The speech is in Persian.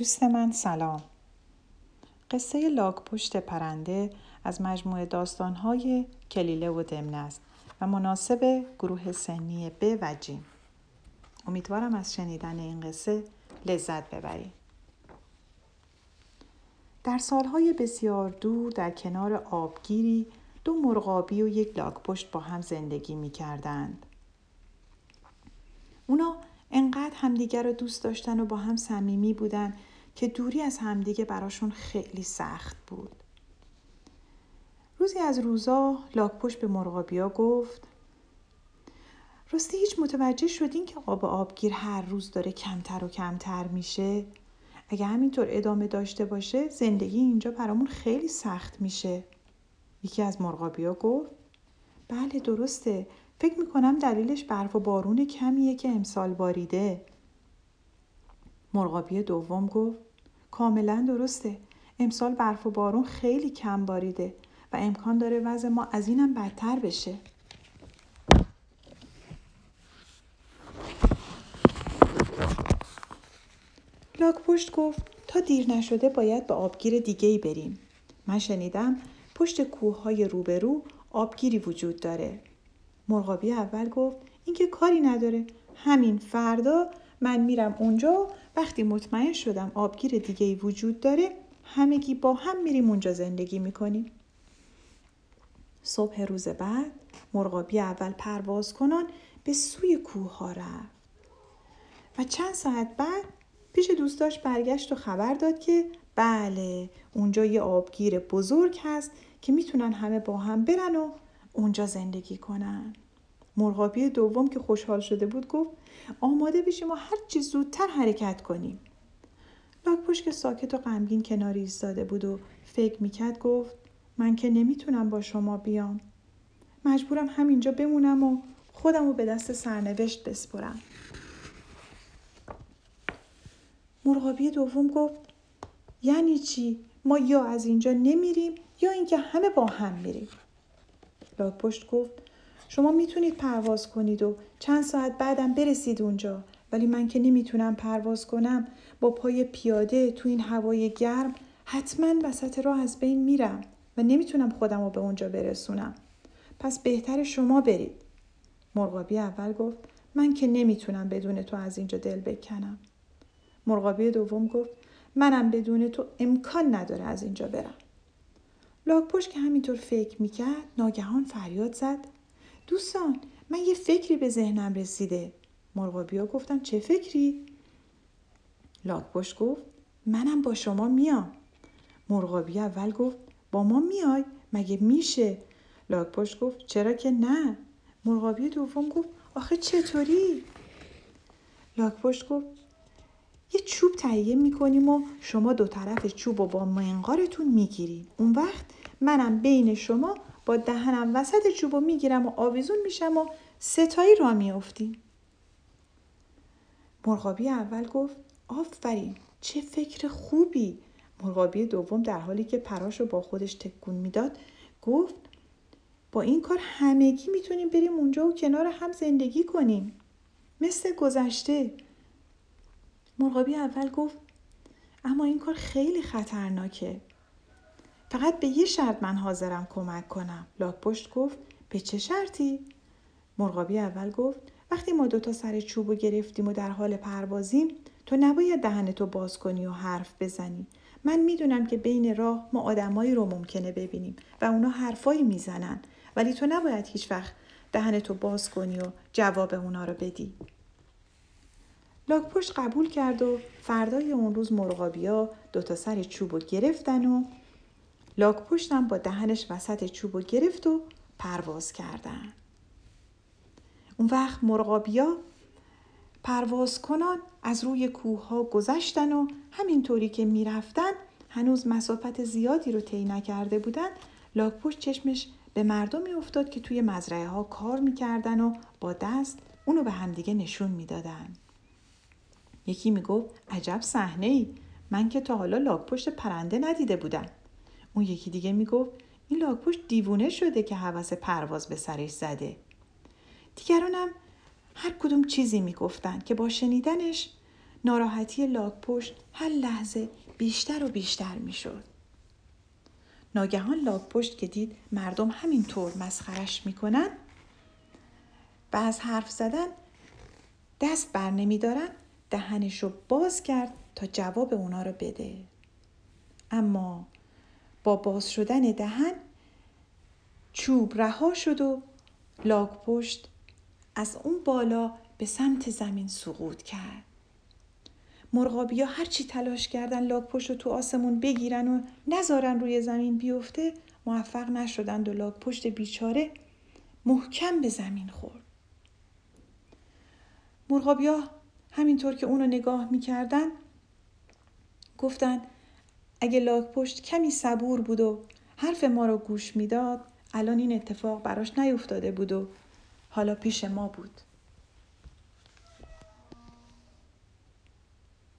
دوست من سلام. قصه لاک پشت پرنده از مجموعه داستانهای کلیله و دمنه است و مناسب گروه سنی ب و جیم امیدوارم از شنیدن این قصه لذت ببرید. در سالهای بسیار دور در کنار آبگیری دو مرغابی و یک لاک پشت با هم زندگی می کردند. اونا انقدر همدیگر رو دوست داشتن و با هم صمیمی بودن که دوری از همدیگه براشون خیلی سخت بود. روزی از روزا لاکپشت به مرغابیا گفت راستی هیچ متوجه شدین که آب آبگیر هر روز داره کمتر و کمتر میشه؟ اگه همینطور ادامه داشته باشه زندگی اینجا برامون خیلی سخت میشه. یکی از مرغابیا گفت بله درسته فکر می‌کنم دلیلش برف و بارون کمیه که امسال باریده. مرغابی دوم گفت کاملا درسته. امسال برف و بارون خیلی کم باریده و امکان داره وضع ما از اینم بدتر بشه. لاک پشت گفت تا دیر نشده باید به آبگیر دیگه ای بریم. من شنیدم پشت کوه های روبرو آبگیری وجود داره. مرغابی اول گفت اینکه کاری نداره همین فردا من میرم اونجا. وقتی مطمئن شدم آبگیر دیگه ای وجود داره همگی با هم میریم اونجا زندگی می‌کنیم. صبح روز بعد مرغابی اول پرواز کنان به سوی کوه ها رفت. و چند ساعت بعد پیش دوستاش برگشت و خبر داد که بله اونجا یه آبگیر بزرگ هست که می‌تونن همه با هم برن و اونجا زندگی کنن. مرغابی دوم که خوشحال شده بود گفت آماده بشیم و هر چی زودتر حرکت کنیم. لاکپوش که ساکت و غمگین کناری ایستاده بود و فکر می‌کرد گفت من که نمی‌تونم با شما بیام. مجبورم همینجا بمونم و خودم رو به دست سرنوشت بسپرم. مرغابی دوم گفت یعنی چی؟ ما یا از اینجا نمیریم یا اینکه همه با هم میریم. لاکپشت گفت شما می‌تونید پرواز کنید و چند ساعت بعدم برسید اونجا. ولی من که نمی‌تونم پرواز کنم با پای پیاده تو این هوای گرم حتما وسط راه از بین میرم و نمی‌تونم خودم رو به اونجا برسونم. پس بهتر شما برید. مرغابی اول گفت من که نمی‌تونم بدون تو از اینجا دل بکنم. مرغابی دوم گفت منم بدون تو امکان نداره از اینجا برم. لاکپشت که همینطور فکر می‌کرد ناگهان فریاد زد. دوستان من یه فکری به ذهنم رسیده. مرغابیا گفتن چه فکری؟ لاکپشت گفت منم با شما میام. مرغابی اول گفت با ما میای؟ مگه میشه؟ لاکپشت گفت چرا که نه. مرغابی دوم گفت آخه چطوری؟ لاکپشت گفت یه چوب تهیه می‌کنیم و شما دو طرف چوب و با منقارتون می‌گیریم اون وقت منم بین شما با دهنم وسط چوب و می‌گیرم و آویزون میشم و ستایی را میافتیم. مرغابی اول گفت آفرین چه فکر خوبی. مرغابی دوم در حالی که پراش رو با خودش تکون می‌داد گفت با این کار همگی می‌تونیم بریم اونجا و کنار هم زندگی کنیم. مثل گذشته. مرغابی اول گفت اما این کار خیلی خطرناکه. فقط به یه شرط من حاضرم کمک کنم. لاکپشت گفت به چه شرطی؟ مرغابی اول گفت وقتی ما دوتا سر چوب و گرفتیم و در حال پروازیم تو نباید دهنتو باز کنی و حرف بزنی. من می‌دونم که بین راه ما آدمایی رو ممکنه ببینیم و اونا حرفایی می‌زنن ولی تو نباید هیچ وقت دهنتو باز کنی و جواب اونا رو بدی. لاکپشت قبول کرد و فردای اون روز مرغابیا دوتا سر چوب و گرفتن و لاک پشتم با دهنش وسط چوب و گرفت و پرواز کردن. اون وقت مرغابیا پرواز کنان از روی کوه ها گذشتن و همینطوری که می‌رفتن هنوز مسافت زیادی رو طی نکرده بودن لاکپشت چشمش به مردمی افتاد که توی مزرعه ها کار می‌کردن و با دست اونو به همدیگه نشون می‌دادن. یکی می‌گفت عجب صحنه ای من که تا حالا لاکپشت پرنده ندیده بودم. اون یکی دیگه می‌گفت این لاکپشت دیوونه شده که حوس پرواز به سرش زده دیگرانم هر کدوم چیزی می‌گفتن که با شنیدنش ناراحتی لاک پشت هر لحظه بیشتر و بیشتر می شد. ناگهان لاک پشت که دید مردم همینطور مسخرش می‌کنن و از حرف زدن دست بر نمی دارن دهنش رو باز کرد تا جواب اونا رو بده اما با باز شدن دهن چوب رها شد و لاک پشت از اون بالا به سمت زمین سقوط کرد. مرغابیا هرچی تلاش کردن لاک پشت رو تو آسمون بگیرن و نذارن روی زمین بیفته موفق نشدند و لاک پشت بیچاره محکم به زمین خورد. مرغابیا همینطور که اونو نگاه می‌کردن گفتن اگه لاک پشت کمی صبور بود و حرف ما رو گوش می‌داد الان این اتفاق براش نیفتاده بود و حالا پیش ما بود.